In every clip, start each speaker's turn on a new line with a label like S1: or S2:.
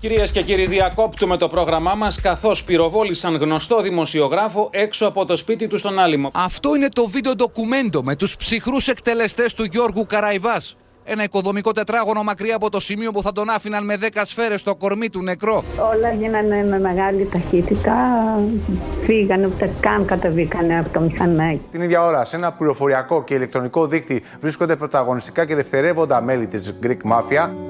S1: Κυρίες και κύριοι, διακόπτουμε το πρόγραμμά μας καθώς πυροβόλησαν γνωστό δημοσιογράφο έξω από το σπίτι του στον Άλυμο.
S2: Αυτό είναι το βίντεο ντοκουμέντο με τους ψυχρούς εκτελεστές του Γιώργου Καραϊβάς. Ένα οικοδομικό τετράγωνο μακριά από το σημείο που θα τον άφηναν με 10 σφαίρες στο κορμί του νεκρό.
S3: Όλα γίνανε με μεγάλη ταχύτητα. Φύγανε, ούτε καν κατεβήκανε από το μηχανάκι.
S4: Την ίδια ώρα, σε ένα πληροφοριακό και ηλεκτρονικό δίκτυο βρίσκονται πρωταγωνιστικά και δευτερεύοντα μέλη της Greek Mafia.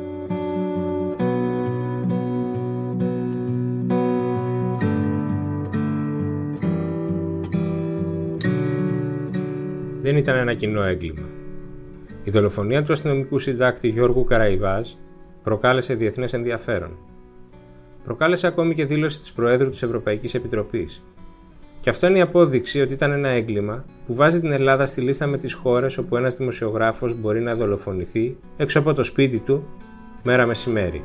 S5: Δεν ήταν ένα κοινό έγκλημα. Η δολοφονία του αστυνομικού συντάκτη Γιώργου Καραϊβάζ προκάλεσε διεθνές ενδιαφέρον. Προκάλεσε ακόμη και δήλωση της Προέδρου της Ευρωπαϊκής Επιτροπής. Και αυτό είναι η απόδειξη ότι ήταν ένα έγκλημα που βάζει την Ελλάδα στη λίστα με τις χώρες όπου ένας δημοσιογράφος μπορεί να δολοφονηθεί έξω από το σπίτι του μέρα μεσημέρι.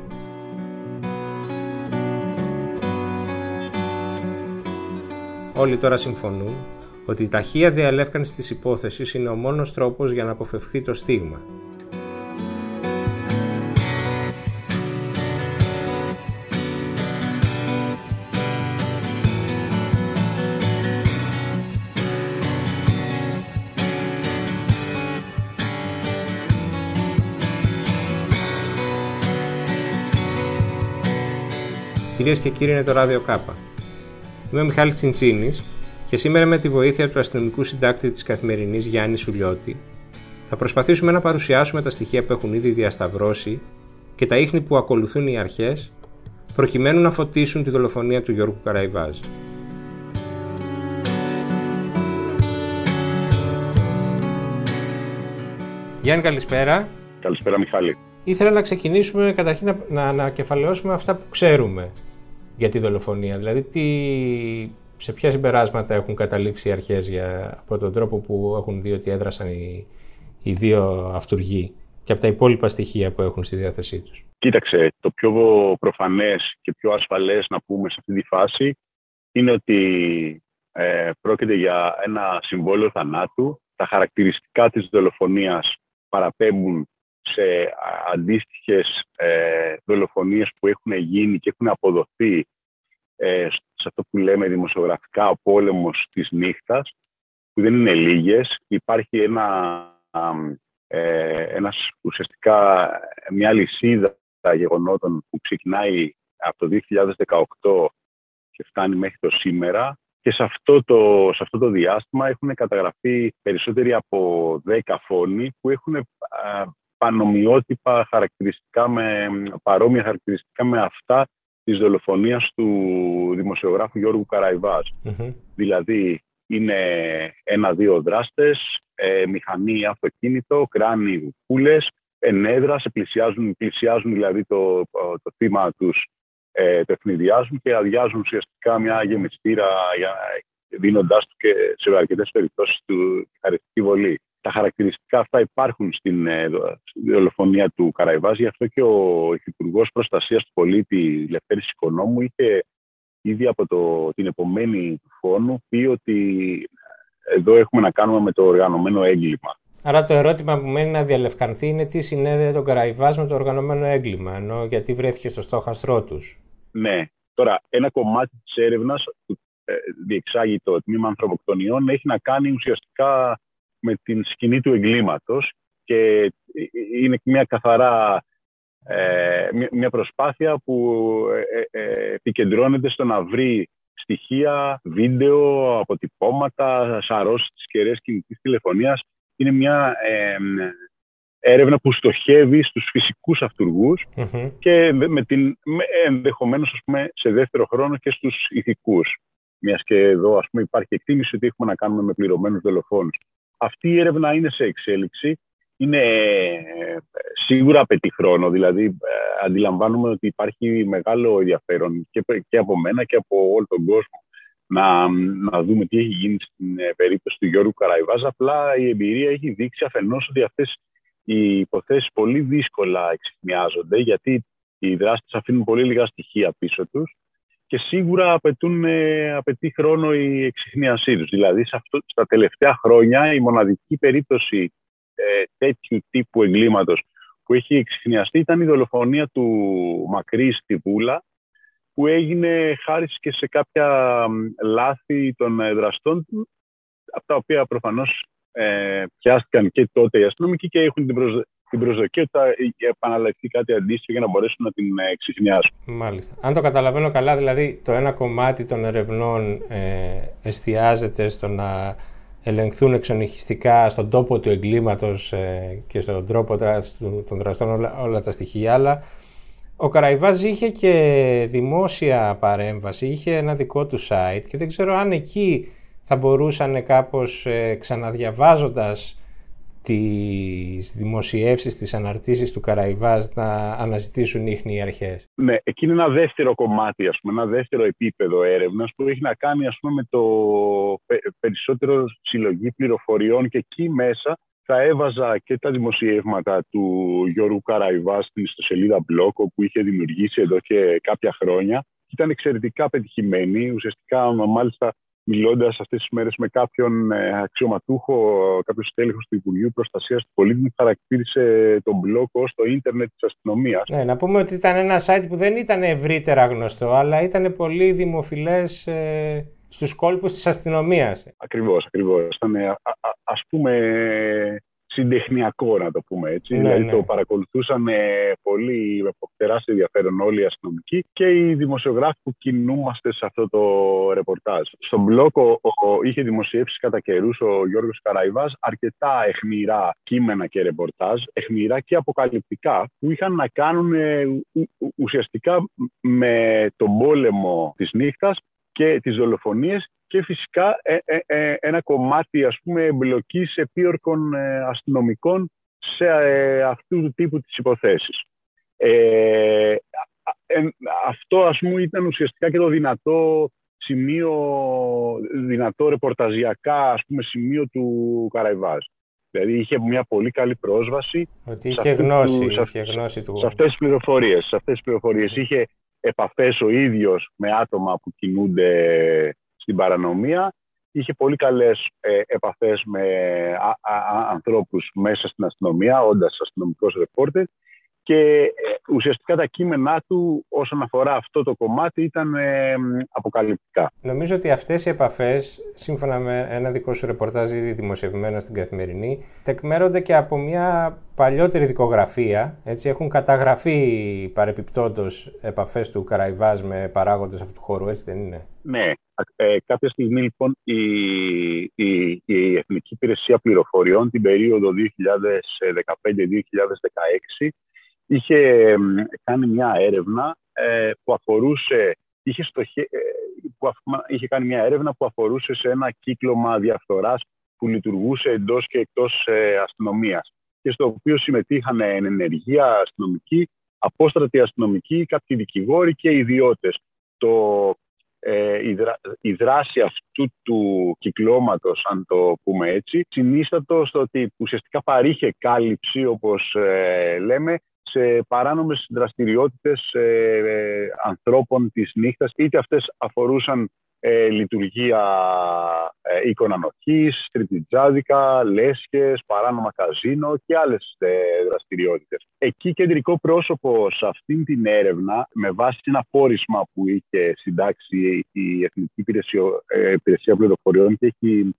S5: Όλοι τώρα συμφωνούν ότι η ταχεία διαλεύκανση της υπόθεσης είναι ο μόνος τρόπος για να αποφευχθεί το στίγμα. Κυρίες και κύριοι, είναι το Ράδιο Κάπα. Είμαι ο Μιχάλης Τσιντσίνης και σήμερα με τη βοήθεια του αστυνομικού συντάκτη της καθημερινής Γιάννη Σουλιώτη θα προσπαθήσουμε να παρουσιάσουμε τα στοιχεία που έχουν ήδη διασταυρώσει και τα ίχνη που ακολουθούν οι αρχές προκειμένου να φωτίσουν τη δολοφονία του Γιώργου Καραϊβάζ. Γιάννη καλησπέρα.
S6: Καλησπέρα Μιχάλη.
S5: Ήθελα να ξεκινήσουμε καταρχήν να, να ανακεφαλαιώσουμε αυτά που ξέρουμε για τη δολοφονία. Δηλαδή τι σε ποια συμπεράσματα έχουν καταλήξει οι αρχές για, από τον τρόπο που έχουν δει ότι έδρασαν οι, οι δύο αυτούργοι και από τα υπόλοιπα στοιχεία που έχουν στη διάθεσή τους.
S6: Κοίταξε, το πιο προφανές και πιο ασφαλές να πούμε σε αυτή τη φάση είναι ότι ε, πρόκειται για ένα συμβόλαιο θανάτου. Τα χαρακτηριστικά της δολοφονίας παραπέμπουν σε αντίστοιχες ε, δολοφονίες που έχουν γίνει και έχουν αποδοθεί ε, σε αυτό που λέμε δημοσιογραφικά ο πόλεμος της νύχτας, που δεν είναι λίγες. Υπάρχει ένα, ε, ένας, ουσιαστικά μια λυσίδα γεγονότων που ξεκινάει από το 2018 και φτάνει μέχρι το σήμερα. Και σε αυτό το, σε αυτό το διάστημα έχουν καταγραφεί περισσότεροι από 10 φόνοι που έχουν πανομοιότυπα χαρακτηριστικά με, παρόμοια χαρακτηριστικά με αυτά της δολοφονίας του δημοσιογράφου Γιώργου Δηλαδή, είναι ένα-δύο δράστες, ε, μηχανή, αυτοκίνητο, κράνη, πουλες, ενέδρα, σε πλησιάζουν, πλησιάζουν δηλαδή το, το θύμα τους, ε, το ευνηδιάζουν και αδειάζουν ουσιαστικά μια γεμιστήρα για, δίνοντάς του και σε αρκετές περιπτώσεις του χαριστική βολή τα χαρακτηριστικά αυτά υπάρχουν στην, ε, δολοφονία του Καραϊβάζ. Γι' αυτό και ο Υφυπουργός Προστασίας του Πολίτη Λευτέρης Οικονόμου είχε ήδη από το, την επομένη του φόνου πει ότι εδώ έχουμε να κάνουμε με το οργανωμένο έγκλημα.
S5: Άρα το ερώτημα που μένει να διαλευκανθεί είναι τι συνέδεε τον Καραϊβάζ με το οργανωμένο έγκλημα, ενώ γιατί βρέθηκε στο στόχαστρό τους.
S6: Ναι. Τώρα, ένα κομμάτι της έρευνας που ε, διεξάγει το τμήμα ανθρωποκτονιών έχει να κάνει ουσιαστικά με την σκηνή του εγκλήματος και είναι μια καθαρά ε, μια προσπάθεια που ε, ε, επικεντρώνεται στο να βρει στοιχεία, βίντεο, αποτυπώματα, σαρώσεις της κεραίας κινητής τηλεφωνίας. Είναι μια έρευνα που στοχεύει στους φυσικούς και με την, ενδεχομένως ας πούμε, σε δεύτερο χρόνο και στους ηθικούς. Μιας και εδώ ας πούμε, υπάρχει εκτίμηση ότι έχουμε να κάνουμε με πληρωμένους δολοφόνους. Αυτή η έρευνα είναι σε εξέλιξη. Είναι ε, σίγουρα απαιτεί χρόνο, δηλαδή ε, αντιλαμβάνουμε ότι υπάρχει μεγάλο ενδιαφέρον και, και από μένα και από όλο τον κόσμο να, να δούμε τι έχει γίνει στην ε, περίπτωση του Γιώργου Καραϊβάζ. Απλά η εμπειρία έχει δείξει αφενός ότι αυτές οι υποθέσεις πολύ δύσκολα εξηχνιάζονται, γιατί οι δράστες αφήνουν πολύ λίγα στοιχεία πίσω τους και σίγουρα απαιτούν, ε, απαιτεί χρόνο η εξυχνίασή τους. Δηλαδή, σε αυτό, στα τελευταία χρόνια η μοναδική περίπτωση ε, τέτοιου τύπου εγκλήματος που έχει εξηχνιαστεί ήταν η δολοφονία του Μακρύ στη Βούλα, που έγινε χάρη και σε κάποια λάθη των ε, δραστών του, από τα οποία προφανώς ε, πιάστηκαν και τότε οι αστυνομικοί και έχουν την, την προσδοκία ότι θα επαναληφθεί κάτι αντίστοιχο για να μπορέσουν να την ε, εξηχνιάσουν.
S5: Μάλιστα. Αν το καταλαβαίνω καλά, δηλαδή το ένα κομμάτι των ερευνών ε, εστιάζεται στο να ελεγχθούν εξονυχιστικά στον τόπο του εγκλήματος ε, και στον τρόπο των δραστών όλα, όλα τα στοιχεία, αλλά ο Καραϊβάζ είχε και δημόσια παρέμβαση, είχε ένα δικό του site και δεν ξέρω αν εκεί θα μπορούσαν κάπως ε, ξαναδιαβάζοντας τις δημοσιεύσεις, τις αναρτήσεις του Καραϊβάζ να αναζητήσουν ίχνη οι αρχές.
S6: Ναι, εκεί είναι ένα δεύτερο κομμάτι, ας πούμε, ένα δεύτερο επίπεδο έρευνας που έχει να κάνει ας πούμε, με το περισσότερο συλλογή πληροφοριών και εκεί μέσα θα έβαζα και τα δημοσιεύματα του Γιώργου Καραϊβάς στην ιστοσελίδα Μπλόκο που είχε δημιουργήσει εδώ και κάποια χρόνια. Ήταν εξαιρετικά πετυχημένη. Ουσιαστικά, μάλιστα, μιλώντας αυτές τις μέρες με κάποιον ε, αξιωματούχο, κάποιος τέλεχος του Υπουργείου Προστασίας του Πολίτη, μου χαρακτήρισε τον blog ως το ίντερνετ της αστυνομίας.
S5: Ναι, να πούμε ότι ήταν ένα site που δεν ήταν ευρύτερα γνωστό, αλλά ήταν πολύ δημοφιλές ε, στους κόλπους της αστυνομίας.
S6: Ακριβώς, ακριβώς. Ήταν α, ας πούμε συντεχνιακό, να το πούμε έτσι. Ναι, δηλαδή ναι. το παρακολουθούσαν πολύ με τεράστιο ενδιαφέρον όλοι οι αστυνομικοί και οι δημοσιογράφοι που κινούμαστε σε αυτό το ρεπορτάζ. Στον μπλόκο είχε δημοσιεύσεις κατά καιρούς ο Γιώργος Καραϊβάς αρκετά εχμηρά κείμενα και ρεπορτάζ, εχμηρά και αποκαλυπτικά, που είχαν να κάνουν ουσιαστικά με τον πόλεμο της νύχτας και τις δολοφονίες και φυσικά ε, ε, ε, ένα κομμάτι ας πούμε εμπλοκής επίορκων αστυνομικών σε αυτού του τύπου τις υποθέσεις. αυτό ας πούμε ήταν ουσιαστικά και το δυνατό σημείο, δυνατό ρεπορταζιακά ας πούμε σημείο του Καραϊβάζ. Δηλαδή είχε μια πολύ καλή πρόσβαση
S5: Ότι είχε γνώση, του, είχε γνώση του...
S6: σε αυτές τις πληροφορίες. Σε αυτές τις πληροφορίες. Είχε επαφές ο ίδιος με άτομα που κινούνται στην παρανομία. Είχε πολύ καλές ε, επαφές με α, α, ανθρώπους μέσα στην αστυνομία, όντας αστυνομικός ρεπόρτερ και ε, ουσιαστικά τα κείμενά του όσον αφορά αυτό το κομμάτι ήταν ε, αποκαλυπτικά.
S5: Νομίζω ότι αυτές οι επαφές, σύμφωνα με ένα δικό σου ρεπορτάζ ήδη δημοσιευμένο στην Καθημερινή, τεκμέρονται και από μια παλιότερη δικογραφία. Έτσι, έχουν καταγραφεί παρεπιπτόντως επαφές του Καραϊβάζ με παράγοντες αυτού του χώρου, έτσι δεν είναι;
S6: Ναι. Ε, κάποια στιγμή λοιπόν η, η, η Εθνική Υπηρεσία Πληροφοριών την περίοδο 2015-2016 είχε κάνει μια έρευνα ε, που αφορούσε είχε, στοχε, ε, που είχε κάνει μια έρευνα που αφορούσε σε ένα κύκλωμα διαφθοράς που λειτουργούσε εντός και εκτός ε, αστυνομίας και στο οποίο συμμετείχαν ενεργεία αστυνομικοί, απόστρατοι αστυνομικοί, κάποιοι δικηγόροι και ιδιώτες. Το, ε, η, δράση αυτού του κυκλώματος, αν το πούμε έτσι, συνίστατο στο ότι ουσιαστικά παρήχε κάλυψη, όπως ε, λέμε, σε παράνομες δραστηριότητες ε, ανθρώπων της νύχτας, είτε αυτές αφορούσαν ε, λειτουργία ε, οίκων ανοχής, τριτιτζάδικα, λέσχες, παράνομα καζίνο και άλλες ε, δραστηριότητες. Εκεί κεντρικό πρόσωπο σε αυτήν την έρευνα, με βάση ένα πόρισμα που είχε συντάξει η Εθνική Υπηρεσία, ε, Υπηρεσία Πληροφοριών και έχει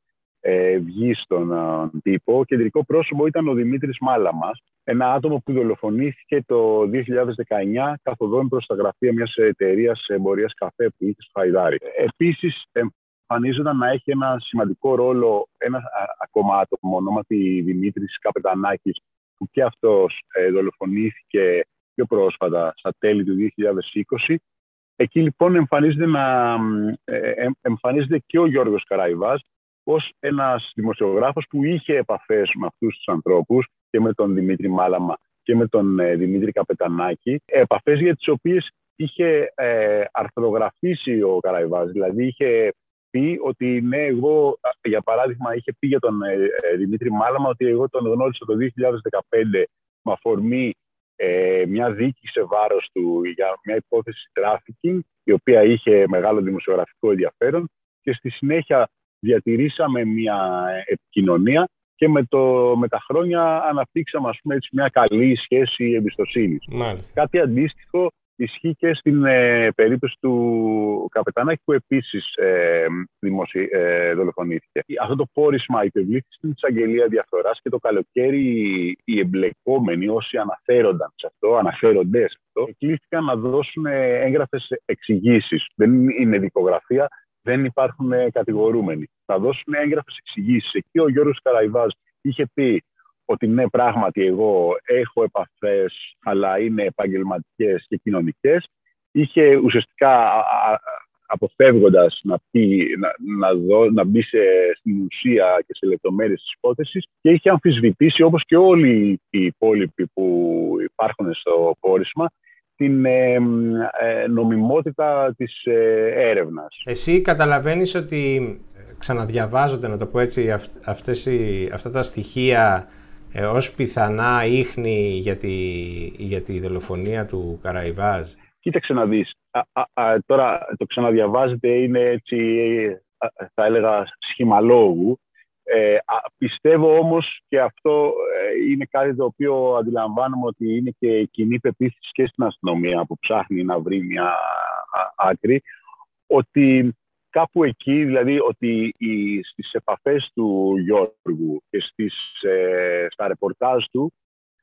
S6: ε, βγει στον ε, τύπο. Κεντρικό πρόσωπο ήταν ο Δημήτρης Μάλαμας, ένα άτομο που δολοφονήθηκε το 2019 καθοδόν προς τα γραφεία μιας εταιρείας εμπορίας καφέ που είχε στο Χαϊδάρι. Επίσης, εμφανίζονταν να έχει ένα σημαντικό ρόλο ένας ακόμα άτομο, ονόματι Δημήτρης Καπετανάκης, που και αυτός ε, δολοφονήθηκε πιο πρόσφατα, στα τέλη του 2020. Εκεί λοιπόν εμφανίζεται, να, εμφανίζεται και ο Γιώργος Καραϊβάζ, ως ένας δημοσιογράφος που είχε επαφές με αυτούς τους ανθρώπους και με τον Δημήτρη Μάλαμα και με τον ε, Δημήτρη Καπετανάκη, επαφές για τις οποίες είχε ε, αρθρογραφήσει ο Καραϊβάζ. Δηλαδή είχε πει ότι ναι, εγώ, για παράδειγμα, είχε πει για τον ε, ε, Δημήτρη Μάλαμα ότι εγώ τον γνώρισα το 2015 με αφορμή ε, μια δίκη σε βάρος του για μια υπόθεση τράφικινγκ, η οποία είχε μεγάλο δημοσιογραφικό ενδιαφέρον και στη συνέχεια διατηρήσαμε μια επικοινωνία και με, το, με τα χρόνια αναπτύξαμε ας πούμε, έτσι, μια καλή σχέση εμπιστοσύνης.
S5: Μάλιστα.
S6: Κάτι αντίστοιχο ισχύει και στην ε, περίπτωση του Καπετανάκη που επίσης ε, δημοσι, ε, δολοφονήθηκε. Αυτό το πόρισμα υπευλήθη στην εισαγγελία διαφθοράς και το καλοκαίρι οι εμπλεκόμενοι όσοι αναφέρονταν σε αυτό, αναφέρονται σε αυτό, κλήθηκαν να δώσουν έγγραφες εξηγήσεις. Δεν είναι δικογραφία, δεν υπάρχουν κατηγορούμενοι. Να δώσουν έγγραφες εξηγήσεις. Εκεί ο Γιώργος Καραϊβάς είχε πει ότι ναι, πράγματι εγώ έχω επαφές, αλλά είναι επαγγελματικές και κοινωνικές. Είχε ουσιαστικά αποφεύγοντας να, πει, να, να, δω, να μπει σε, στην ουσία και σε λεπτομέρειες της υπόθεσης και είχε αμφισβητήσει όπως και όλοι οι υπόλοιποι που υπάρχουν στο πόρισμα την ε, ε, νομιμότητα της ε, έρευνας.
S5: Εσύ καταλαβαίνεις ότι ξαναδιαβάζονται, να το πω έτσι, αυτές οι, αυτά τα στοιχεία ε, ως πιθανά ίχνη για τη, για τη δολοφονία του Καραϊβάζ.
S6: Κοίταξε να δεις. τώρα το ξαναδιαβάζετε είναι έτσι, θα έλεγα, σχημαλόγου. Ε, πιστεύω όμως και αυτό ε, είναι κάτι το οποίο αντιλαμβάνομαι ότι είναι και κοινή πεποίθηση και στην αστυνομία που ψάχνει να βρει μια άκρη ότι κάπου εκεί, δηλαδή ότι οι, στις επαφές του Γιώργου και στις, ε, στα ρεπορτάζ του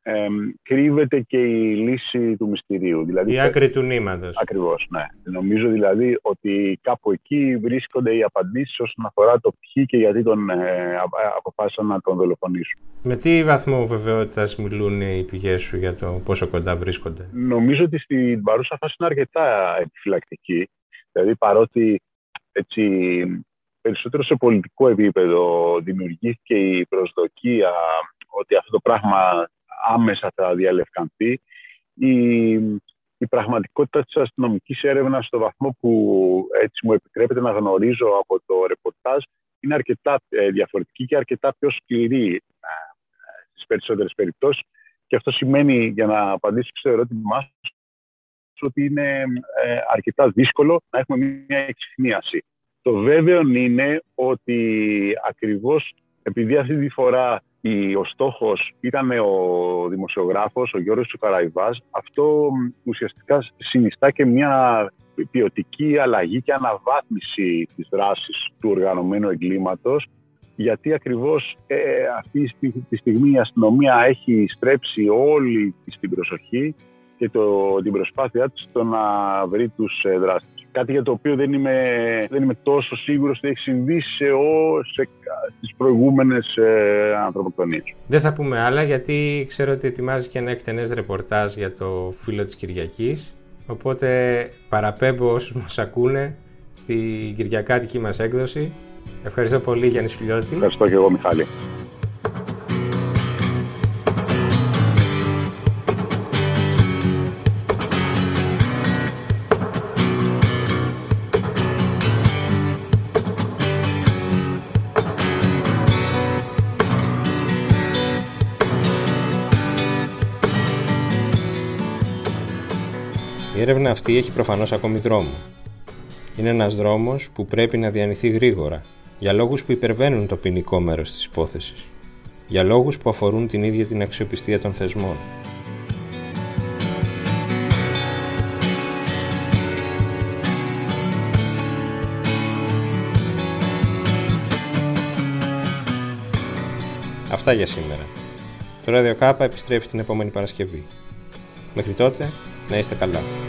S6: ε, κρύβεται και η λύση του μυστηρίου. Δηλαδή,
S5: η άκρη του νήματος.
S6: Ακριβώς, ναι. Νομίζω δηλαδή ότι κάπου εκεί βρίσκονται οι απαντήσεις όσον αφορά το ποιοι και γιατί τον ε, αποφάσισαν να τον δολοφονήσουν.
S5: Με τι βαθμό βεβαιότητας μιλούν οι πηγές σου για το πόσο κοντά βρίσκονται;
S6: Νομίζω ότι στην παρούσα φάση είναι αρκετά επιφυλακτική. Δηλαδή παρότι έτσι, περισσότερο σε πολιτικό επίπεδο δημιουργήθηκε η προσδοκία ότι αυτό το πράγμα άμεσα θα διαλευκανθεί. Η, η πραγματικότητα της αστυνομικής έρευνας στο βαθμό που έτσι μου επιτρέπεται να γνωρίζω από το ρεπορτάζ είναι αρκετά ε, διαφορετική και αρκετά πιο σκληρή ε, στις περισσότερες περιπτώσεις. Και αυτό σημαίνει, για να απαντήσω στο ερώτημά ότι είναι ε, αρκετά δύσκολο να έχουμε μια εξυχνίαση. Το βέβαιο είναι ότι ακριβώς επειδή αυτή τη φορά ο στόχος ήταν ο δημοσιογράφος, ο Γιώργος Τσουκαραϊβάς, αυτό ουσιαστικά συνιστά και μια ποιοτική αλλαγή και αναβάθμιση της δράσης του οργανωμένου εγκλήματος γιατί ακριβώς ε, αυτή τη στιγμή η αστυνομία έχει στρέψει όλη την προσοχή και το, την προσπάθειά της στο να βρει τους ε, δράστες. Κάτι για το οποίο δεν είμαι, δεν είμαι τόσο σίγουρος ότι έχει συμβεί σε, σε, στις προηγούμενες ε, ανθρωποκτονίες.
S5: Δεν θα πούμε άλλα γιατί ξέρω ότι ετοιμάζει και ένα εκτενές ρεπορτάζ για το φίλο της Κυριακής. Οπότε παραπέμπω όσους μας ακούνε στην Κυριακάτικη μας έκδοση. Ευχαριστώ πολύ Γιάννης Σουλιώτη.
S6: Ευχαριστώ και εγώ Μιχάλη.
S5: Έρευνα αυτή έχει προφανώς ακόμη δρόμο. Είναι ένας δρόμος που πρέπει να διανυθεί γρήγορα, για λόγους που υπερβαίνουν το ποινικό μέρος της υπόθεσης. Για λόγους που αφορούν την ίδια την αξιοπιστία των θεσμών. Αυτά για σήμερα. Το Radio K επιστρέφει την επόμενη Παρασκευή. Μέχρι τότε, να είστε καλά.